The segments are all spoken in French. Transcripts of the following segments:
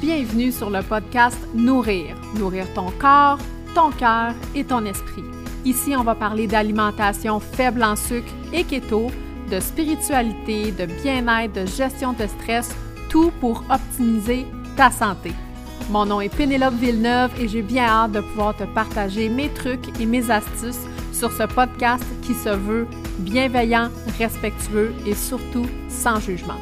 Bienvenue sur le podcast Nourrir. Nourrir ton corps, ton cœur et ton esprit. Ici, on va parler d'alimentation faible en sucre et keto, de spiritualité, de bien-être, de gestion de stress, tout pour optimiser ta santé. Mon nom est Pénélope Villeneuve et j'ai bien hâte de pouvoir te partager mes trucs et mes astuces sur ce podcast qui se veut bienveillant, respectueux et surtout sans jugement.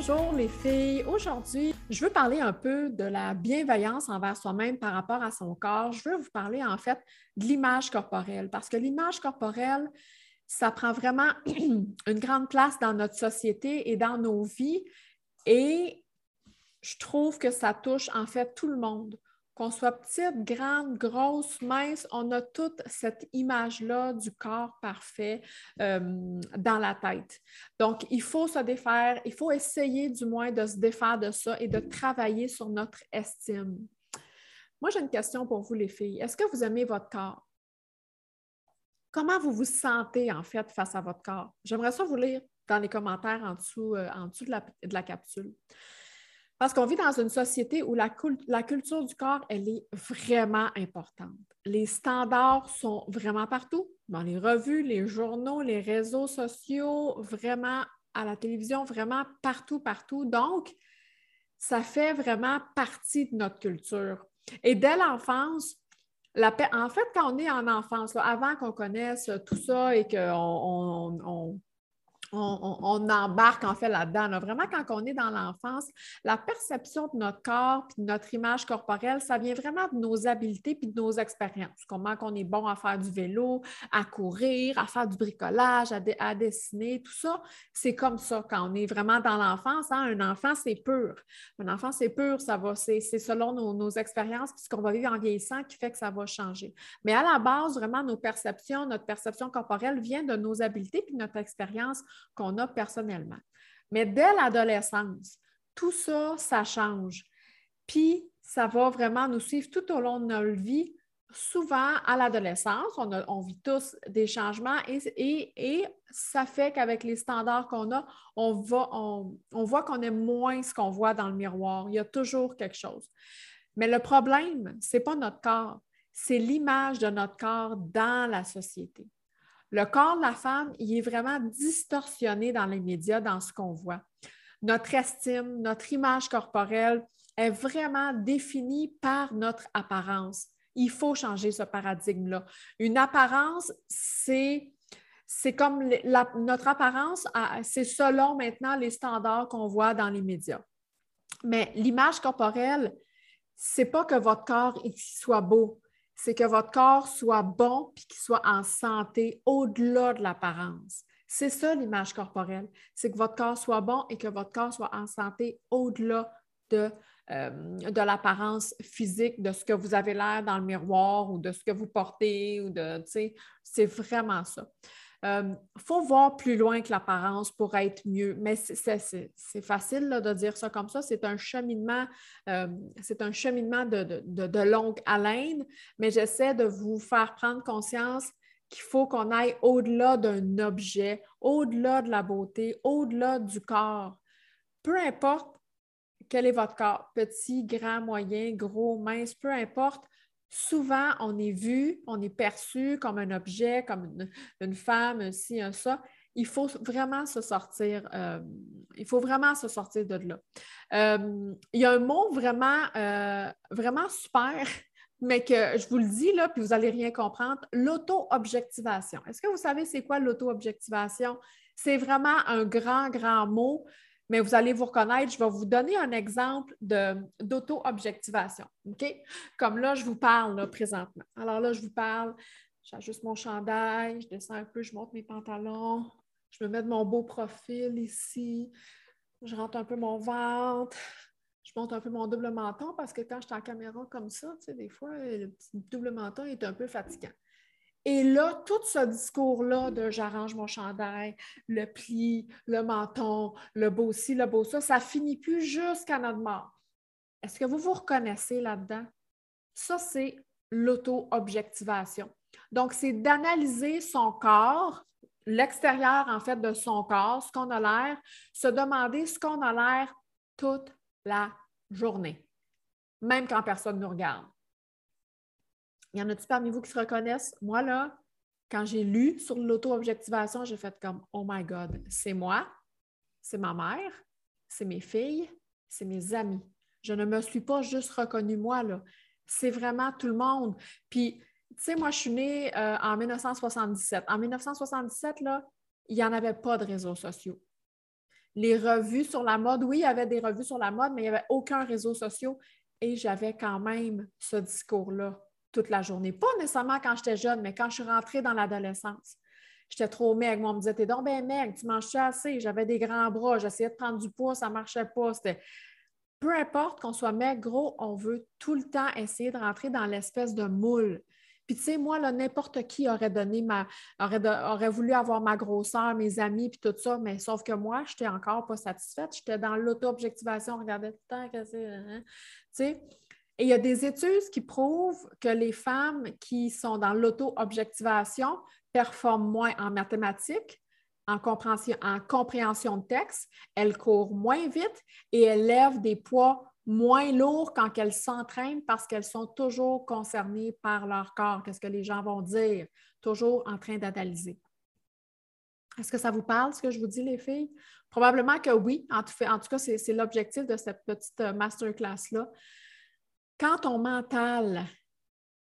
Bonjour les filles. Aujourd'hui, je veux parler un peu de la bienveillance envers soi-même par rapport à son corps. Je veux vous parler en fait de l'image corporelle parce que l'image corporelle, ça prend vraiment une grande place dans notre société et dans nos vies. Et je trouve que ça touche en fait tout le monde. Qu'on soit petite, grande, grosse, mince, on a toute cette image-là du corps parfait euh, dans la tête. Donc, il faut se défaire, il faut essayer du moins de se défaire de ça et de travailler sur notre estime. Moi, j'ai une question pour vous, les filles. Est-ce que vous aimez votre corps? Comment vous vous sentez, en fait, face à votre corps? J'aimerais ça vous lire dans les commentaires en dessous, euh, de la capsule. Parce qu'on vit dans une société où la, culture du corps, elle est vraiment importante. Les standards sont vraiment partout, dans les revues, les journaux, les réseaux sociaux, vraiment à la télévision, vraiment partout, partout. Donc, ça fait vraiment partie de notre culture. Et dès l'enfance, la en fait, quand on est en enfance, avant qu'on connaisse tout ça et qu'on on, on, embarque en fait là-dedans. Vraiment, quand on est dans l'enfance, la perception de notre corps et de notre image corporelle, ça vient vraiment de nos habiletés et de nos expériences. Comment on est bon à faire du vélo, à courir, à faire du bricolage, à, dessiner, tout ça. C'est comme ça quand on est vraiment dans l'enfance. Hein. Un enfant, c'est pur. Un enfant, c'est pur, ça va, c'est selon nos, expériences et ce qu'on va vivre en vieillissant qui fait que ça va changer. Mais à la base, vraiment, nos perceptions, notre perception corporelle vient de nos habiletés et de notre expérience qu'on a personnellement. Mais dès l'adolescence, tout ça, ça change. Puis, ça va vraiment nous suivre tout au long de notre vie. Souvent, à l'adolescence, on, vit tous des changements et, ça fait qu'avec les standards qu'on a, on, voit qu'on est moins ce qu'on voit dans le miroir. Il y a toujours quelque chose. Mais le problème, ce n'est pas notre corps, c'est l'image de notre corps dans la société. Le corps de la femme, il est vraiment distorsionné dans les médias, dans ce qu'on voit. Notre estime, notre image corporelle est vraiment définie par notre apparence. Il faut changer ce paradigme-là. Une apparence, c'est c'est comme notre apparence, c'est selon maintenant les standards qu'on voit dans les médias. Mais l'image corporelle, c'est pas que votre corps soit beau, c'est que votre corps soit bon puis qu'il soit en santé au-delà de l'apparence. C'est ça l'image corporelle, c'est que votre corps soit bon et que votre corps soit en santé au-delà de, euh, de l'apparence physique, de ce que vous avez l'air dans le miroir ou de ce que vous portez ou de, c'est vraiment ça. Il euh, faut voir plus loin que l'apparence pour être mieux, mais c'est facile de dire ça comme ça. C'est un cheminement, euh, c'est un cheminement de, longue haleine, mais j'essaie de vous faire prendre conscience qu'il faut qu'on aille au-delà d'un objet, au-delà de la beauté, au-delà du corps. Peu importe quel est votre corps, petit, grand, moyen, gros, mince, peu importe, souvent, on est vu, on est perçu comme un objet, comme une, femme, un ci, un ça. Il faut vraiment se sortir, euh, il faut vraiment se sortir de là. Euh, il y a un mot vraiment, euh, vraiment super, mais que je vous le dis là, puis vous n'allez rien comprendre, l'auto-objectivation. Est-ce que vous savez c'est quoi l'auto-objectivation? C'est vraiment un grand, grand mot mais vous allez vous reconnaître. Je vais vous donner un exemple d'auto-objectivation. Comme là, je vous parle présentement. Alors là, je vous parle, j'ajuste mon chandail, je descends un peu, je monte mes pantalons, je me mets de mon beau profil ici, je rentre un peu mon ventre, je monte un peu mon double menton parce que quand je suis en caméra comme ça, tu sais, des fois, le double menton est un peu fatigant. Et là, tout ce discours-là de j'arrange mon chandail, le pli, le menton, le beau ci, le beau ça, ça finit plus jusqu'à notre mort. Est-ce que vous vous reconnaissez là-dedans? Ça, c'est l'auto-objectivation. Donc, c'est d'analyser son corps, l'extérieur en fait de son corps, ce qu'on a l'air, se demander ce qu'on a l'air toute la journée, même quand personne ne nous regarde. Il y en a-tu parmi vous qui se reconnaissent? Moi, là, quand j'ai lu sur l'auto-objectivation, j'ai fait comme Oh my God, c'est moi, c'est ma mère, c'est mes filles, c'est mes amis. Je ne me suis pas juste reconnue moi, là. C'est vraiment tout le monde. Puis, tu sais, moi, je suis née euh, en 1977. En 1977, là, il n'y en avait pas de réseaux sociaux. Les revues sur la mode, oui, il y avait des revues sur la mode, mais il n'y avait aucun réseau social. Et j'avais quand même ce discours-là toute la journée. Pas nécessairement quand j'étais jeune, mais quand je suis rentrée dans l'adolescence. J'étais trop maigre. Moi, on me disait, t'es donc bien maigre, tu manges assez? J'avais des grands bras, j'essayais de prendre du poids, ça ne marchait pas. Peu importe qu'on soit maigre, gros, on veut tout le temps essayer de rentrer dans l'espèce de moule. Puis, tu sais, moi, n'importe qui aurait donné ma, aurait, aurait, voulu avoir ma grosseur, mes amis, puis tout ça, mais sauf que moi, je n'étais encore pas satisfaite. J'étais dans l'auto-objectivation, regardais tout le temps, que c'est. Hein, hein. tu sais. Et il y a des études qui prouvent que les femmes qui sont dans l'auto-objectivation performent moins en mathématiques, en compréhension, en compréhension de texte, elles courent moins vite et elles lèvent des poids moins lourds quand elles s'entraînent parce qu'elles sont toujours concernées par leur corps. Qu'est-ce que les gens vont dire? Toujours en train d'analyser. Est-ce que ça vous parle, ce que je vous dis, les filles? Probablement que oui. En tout, en tout cas, c'est l'objectif de cette petite masterclass-là quand ton mental,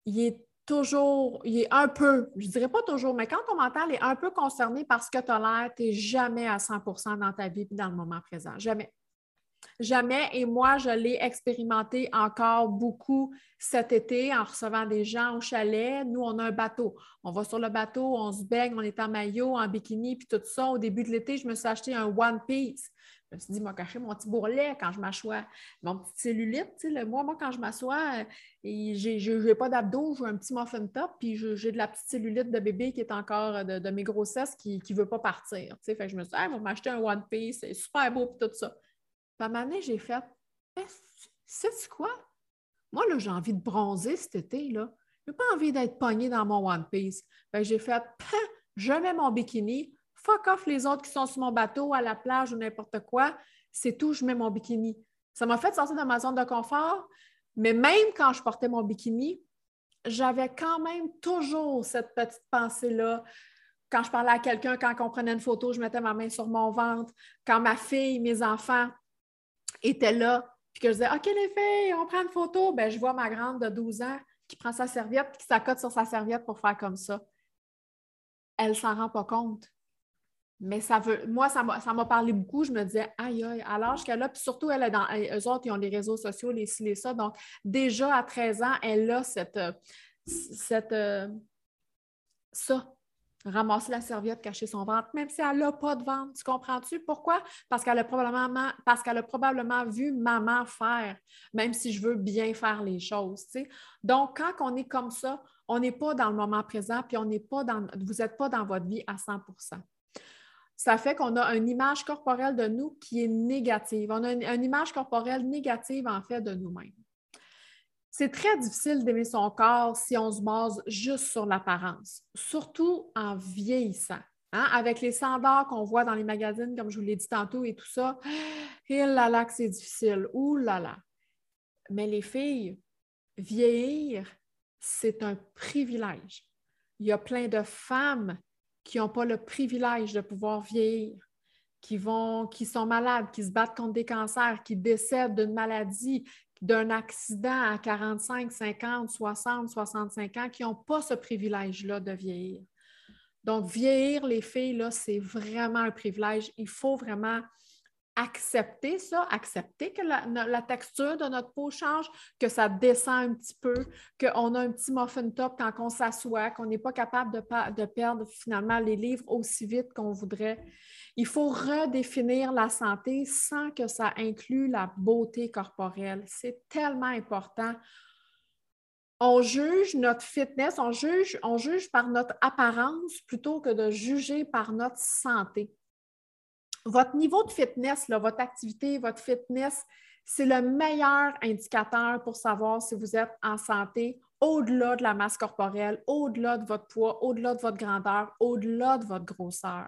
il est toujours, il est un peu, je dirais pas toujours, mais quand ton mental est un peu concerné par ce que tu as l'air, tu n'es jamais à 100% dans ta vie et dans le moment présent. Jamais. Jamais. Et moi, je l'ai expérimenté encore beaucoup cet été en recevant des gens au chalet. Nous, on a un bateau. On va sur le bateau, on se baigne, on est en maillot, en bikini, puis tout ça. Au début de l'été, je me suis acheté un One Piece. Je me suis dit, moi, cacher mon petit bourrelet quand je m'assois, mon petit cellulite. moi, moi, quand je m'assois, euh, je n'ai pas d'abdos, j'ai un petit muffin top, puis j'ai de la petite cellulite de bébé qui est encore euh, de, mes grossesses qui ne veut pas partir. Fait que je me suis dit, ah, je m'acheter un One Piece, c'est super beau, puis tout ça. Puis à un j'ai fait, eh, sais-tu quoi? Moi, là, j'ai envie de bronzer cet été, là. Je n'ai pas envie d'être pognée dans mon One Piece. j'ai fait, je mets mon bikini, fuck off les autres qui sont sur mon bateau, à la plage ou n'importe quoi. C'est tout, je mets mon bikini. Ça m'a fait sortir de ma zone de confort, mais même quand je portais mon bikini, j'avais quand même toujours cette petite pensée-là. Quand je parlais à quelqu'un, quand on prenait une photo, je mettais ma main sur mon ventre. Quand ma fille, mes enfants étaient là, puis que je disais OK, les filles, on prend une photo, ben, je vois ma grande de 12 ans qui prend sa serviette, qui s'accote sur sa serviette pour faire comme ça. Elle s'en rend pas compte. Mais ça veut, moi, ça m'a parlé beaucoup. Je me disais, aïe, aïe, à l'âge qu'elle a, puis surtout, elle est dans, eux autres, ils ont les réseaux sociaux, les ci, les ça. Donc, déjà à 13 ans, elle a cette, cette ça, ramasser la serviette, cacher son ventre, même si elle n'a pas de ventre. Tu comprends-tu? Pourquoi? Parce qu'elle a probablement, parce qu'elle a probablement vu maman faire, même si je veux bien faire les choses. Donc, quand on est comme ça, on n'est pas dans le moment présent, puis on n'est pas dans, vous n'êtes pas dans votre vie à 100 ça fait qu'on a une image corporelle de nous qui est négative. On a une, image corporelle négative, en fait, de nous-mêmes. C'est très difficile d'aimer son corps si on se base juste sur l'apparence, surtout en vieillissant. Hein? Avec les standards qu'on voit dans les magazines, comme je vous l'ai dit tantôt et tout ça, il là là que c'est difficile. Ouh là là. Mais les filles, vieillir, c'est un privilège. Il y a plein de femmes qui n'ont pas le privilège de pouvoir vieillir, qui, sont malades, qui se battent contre des cancers, qui décèdent d'une maladie, d'un accident à 45, 50, 60, 65 ans, qui n'ont pas ce privilège-là de vieillir. Donc, vieillir, les filles, là, c'est vraiment un privilège. Il faut vraiment accepter ça, accepter que la, texture de notre peau change, que ça descend un petit peu, qu'on a un petit muffin top quand on s'assoit, qu'on n'est pas capable de, perdre finalement les livres aussi vite qu'on voudrait. Il faut redéfinir la santé sans que ça inclue la beauté corporelle. C'est tellement important. On juge notre fitness, on juge, on juge par notre apparence plutôt que de juger par notre santé votre niveau de fitness, votre activité, votre fitness, c'est le meilleur indicateur pour savoir si vous êtes en santé au-delà de la masse corporelle, au-delà de votre poids, au-delà de votre grandeur, au-delà de votre grosseur.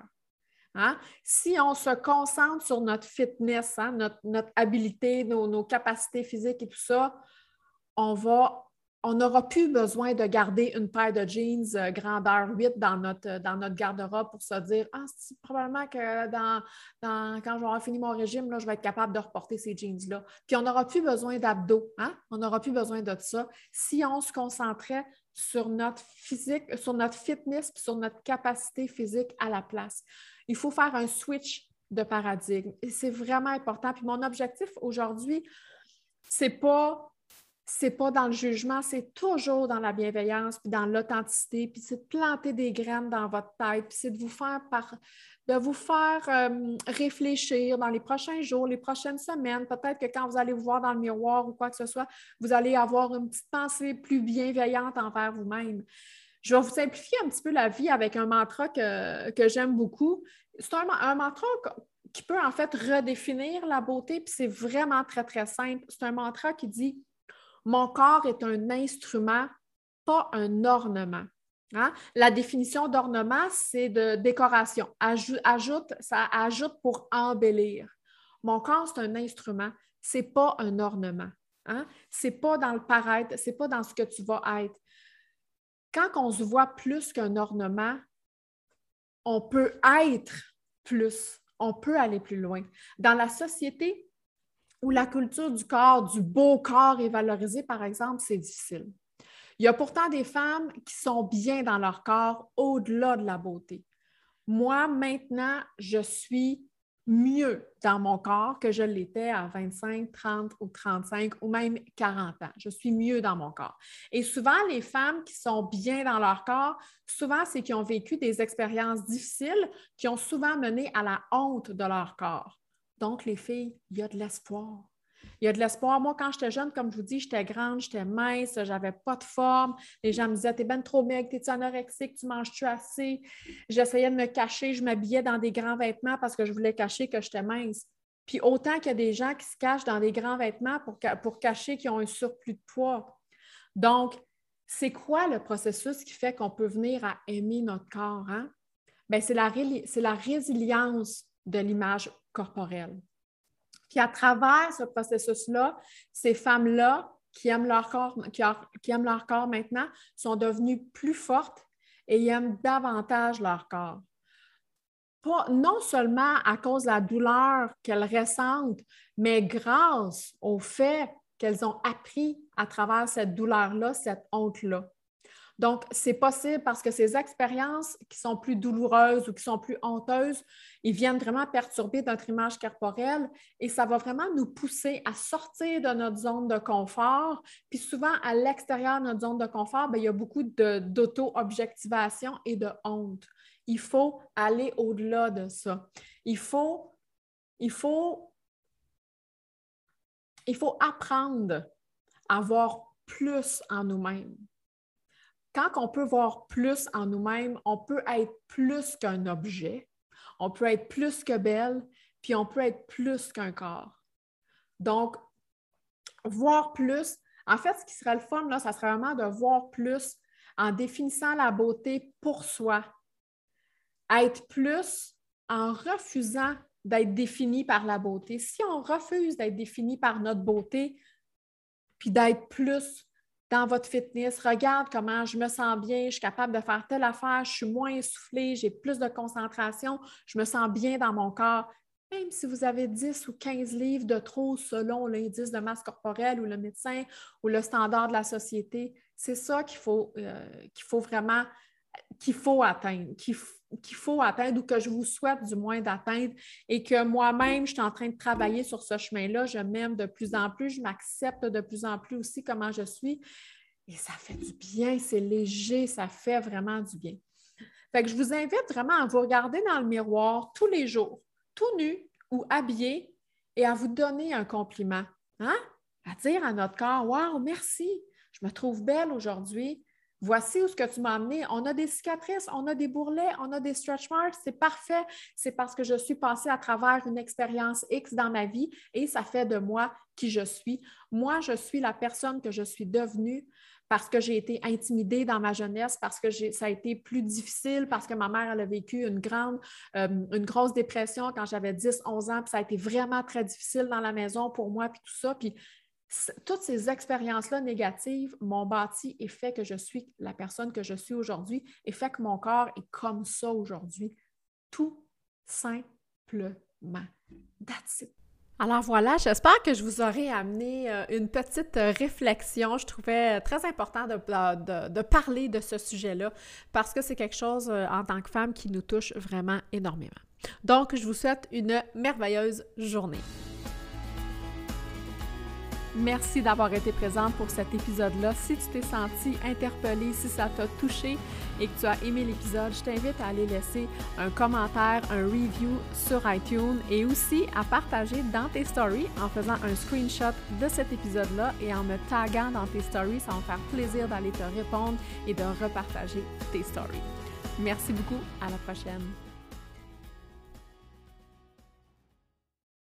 Hein? Si on se concentre sur notre fitness, hein, notre, notre, habilité, nos, nos, capacités physiques et tout ça, on va on n'aura plus besoin de garder une paire de jeans euh, grandeur 8 dans notre, dans notre garde-robe pour se dire Ah, c'est probablement que dans, quand j'aurai fini mon régime, là, je vais être capable de reporter ces jeans-là. Puis on n'aura plus besoin d'abdos, hein? on n'aura plus besoin de ça si on se concentrait sur notre physique, sur notre fitness, sur notre capacité physique à la place. Il faut faire un switch de paradigme et c'est vraiment important. Puis mon objectif aujourd'hui, c'est pas c'est pas dans le jugement, c'est toujours dans la bienveillance, puis dans l'authenticité, puis c'est de planter des graines dans votre tête, puis c'est de vous faire par, de vous faire euh, réfléchir dans les prochains jours, les prochaines semaines. Peut-être que quand vous allez vous voir dans le miroir ou quoi que ce soit, vous allez avoir une petite pensée plus bienveillante envers vous-même. Je vais vous simplifier un petit peu la vie avec un mantra que, j'aime beaucoup. C'est un, un mantra qui peut en fait redéfinir la beauté, puis c'est vraiment très, très simple. C'est un mantra qui dit mon corps est un instrument, pas un ornement. Hein? La définition d'ornement, c'est de décoration. ajoute, ça ajoute pour embellir. Mon corps, c'est un instrument, c'est pas un ornement. Hein? C'est pas dans le paraître, c'est pas dans ce que tu vas être. Quand on se voit plus qu'un ornement, on peut être plus, on peut aller plus loin. Dans la société, où la culture du corps, du beau corps est valorisée, par exemple, c'est difficile. Il y a pourtant des femmes qui sont bien dans leur corps au-delà de la beauté. Moi, maintenant, je suis mieux dans mon corps que je l'étais à 25, 30 ou 35 ou même 40 ans. Je suis mieux dans mon corps. Et souvent, les femmes qui sont bien dans leur corps, souvent, c'est qui ont vécu des expériences difficiles qui ont souvent mené à la honte de leur corps. Donc, les filles, il y a de l'espoir. Il y a de l'espoir. Moi, quand j'étais jeune, comme je vous dis, j'étais grande, j'étais mince, j'avais pas de forme. Les gens me disaient T'es ben trop maigre, t'es-tu anorexique, tu manges-tu assez? J'essayais de me cacher, je m'habillais dans des grands vêtements parce que je voulais cacher que j'étais mince. Puis autant qu'il y a des gens qui se cachent dans des grands vêtements pour, pour cacher qu'ils ont un surplus de poids. Donc, c'est quoi le processus qui fait qu'on peut venir à aimer notre corps? Hein? Ben, c'est la, la résilience de l'image corporelle. Puis à travers ce processus-là, ces femmes-là qui aiment leur corps, maintenant, sont devenues plus fortes et aiment davantage leur corps. Non seulement à cause de la douleur qu'elles ressentent, mais grâce au fait qu'elles ont appris à travers cette douleur-là, cette honte-là. Donc, c'est possible parce que ces expériences qui sont plus douloureuses ou qui sont plus honteuses, ils viennent vraiment perturber notre image corporelle et ça va vraiment nous pousser à sortir de notre zone de confort. Puis souvent, à l'extérieur de notre zone de confort, bien, il y a beaucoup d'auto-objectivation et de honte. Il faut aller au-delà de ça. Il faut, il faut, il faut apprendre à voir plus en nous-mêmes quand on peut voir plus en nous-mêmes, on peut être plus qu'un objet, on peut être plus que belle, puis on peut être plus qu'un corps. Donc, voir plus, en fait, ce qui serait le fun, là, ça serait vraiment de voir plus en définissant la beauté pour soi. Être plus en refusant d'être défini par la beauté. Si on refuse d'être défini par notre beauté, puis d'être plus dans votre fitness, regarde comment je me sens bien, je suis capable de faire telle affaire, je suis moins essoufflée, j'ai plus de concentration, je me sens bien dans mon corps. Même si vous avez 10 ou 15 livres de trop selon l'indice de masse corporelle ou le médecin ou le standard de la société, c'est ça qu'il faut, euh, faut vraiment qu'il faut atteindre, qu'il faut atteindre ou que je vous souhaite du moins d'atteindre et que moi-même, je suis en train de travailler sur ce chemin-là. Je m'aime de plus en plus, je m'accepte de plus en plus aussi comment je suis. Et ça fait du bien, c'est léger, ça fait vraiment du bien. Fait que je vous invite vraiment à vous regarder dans le miroir tous les jours, tout nu ou habillé, et à vous donner un compliment. Hein? À dire à notre corps Waouh, merci, je me trouve belle aujourd'hui. Voici où ce que tu m'as amené. On a des cicatrices, on a des bourrelets, on a des stretch marks. C'est parfait. C'est parce que je suis passée à travers une expérience X dans ma vie et ça fait de moi qui je suis. Moi, je suis la personne que je suis devenue parce que j'ai été intimidée dans ma jeunesse, parce que ça a été plus difficile, parce que ma mère elle a vécu une grande, euh, une grosse dépression quand j'avais 10, 11 ans, puis ça a été vraiment très difficile dans la maison pour moi, puis tout ça. Puis toutes ces expériences-là négatives m'ont bâti et fait que je suis la personne que je suis aujourd'hui et fait que mon corps est comme ça aujourd'hui. Tout simplement. That's. Alors voilà, j'espère que je vous aurai amené euh, une petite réflexion. Je trouvais très important de, de parler de ce sujet-là parce que c'est quelque chose euh, en tant que femme qui nous touche vraiment énormément. Donc, je vous souhaite une merveilleuse journée. Merci d'avoir été présente pour cet épisode-là. Si tu t'es senti interpellé, si ça t'a touché et que tu as aimé l'épisode, je t'invite à aller laisser un commentaire, un review sur iTunes et aussi à partager dans tes stories en faisant un screenshot de cet épisode-là et en me taguant dans tes stories. Ça va me faire plaisir d'aller te répondre et de repartager tes stories. Merci beaucoup. À la prochaine.